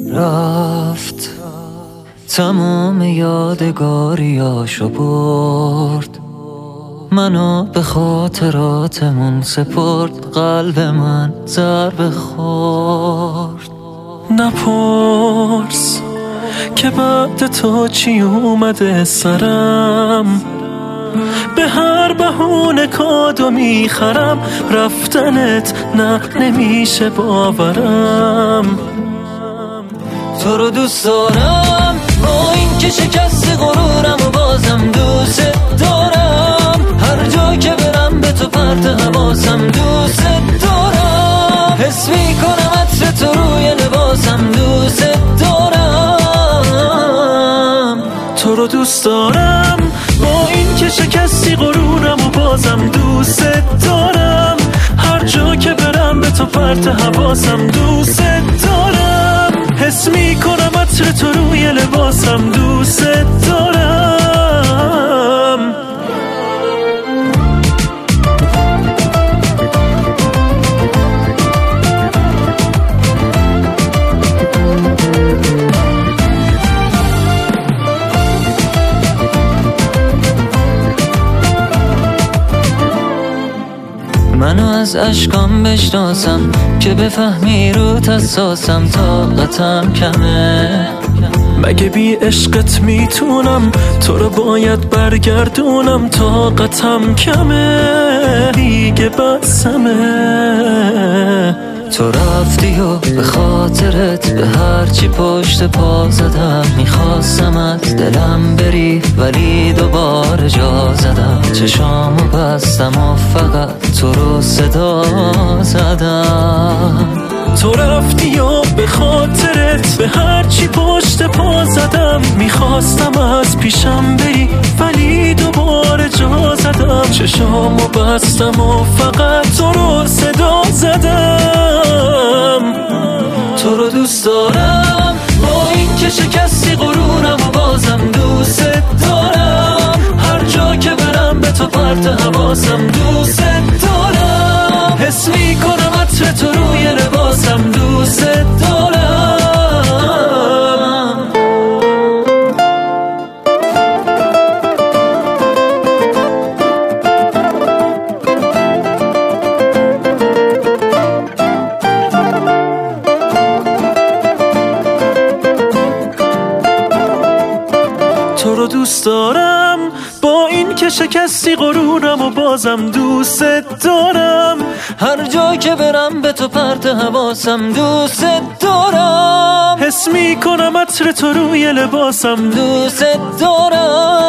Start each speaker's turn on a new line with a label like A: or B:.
A: رفت. تمام یادگاریاشو برد. منو به خاطراتمون سپرد. قلب من ضربه خورد.
B: نپرس که بعد تو چی اومده سرم؟ به هر بهونه کادو می‌خرم. رفتنت نه نمیشه باورم.
A: تو رو دوست دارم. با این که شکست غرورم و بازم دوست دارم. هر جا که برم به تو پرت حواسم دوست دارم. حس می‌کنم عطر تو روی لباسم دوست دارم.
B: تو رو دوست دارم. با این که شکستی غرورم و بازم دوست دارم. هر جا که برم به تو پرت حواسم دوست حس می‌کنم عطر تو روی لباسم دوست دارم.
A: منو از اشکام بشناسم که بفهمی رو تساسم طاقتم کمه.
B: مگه بی عشقت می‌تونم؟ تو رو باید برگردونم طاقتم کمه. دیگه بسمه.
A: تو رفتی و به خاطرت به هرچی پشت پا زدم می‌خواستم از دلم بری ولی دوباره جا زدم. چشامو بستم و فقط تو رو صدا زدم.
B: تو رفتی و به خاطرت به هرچی پشت پا زدم می‌خواستم از پیشم بری ولی دوباره جا زدم. چشامو بستم و فقط تو رو
A: که شکستی غرورم و بازم دوست دارم. هر جا که برم به تو پرت حواسم دوست دارم. حس می‌کنم عطر تو
B: تو رو دوست دارم. با این که شکستی غرورم و بازم دوست دارم.
A: هر جا که برم به تو پرت حواسم دوست دارم.
B: حس می‌کنم عطر تو روی لباسم
A: دوست دارم.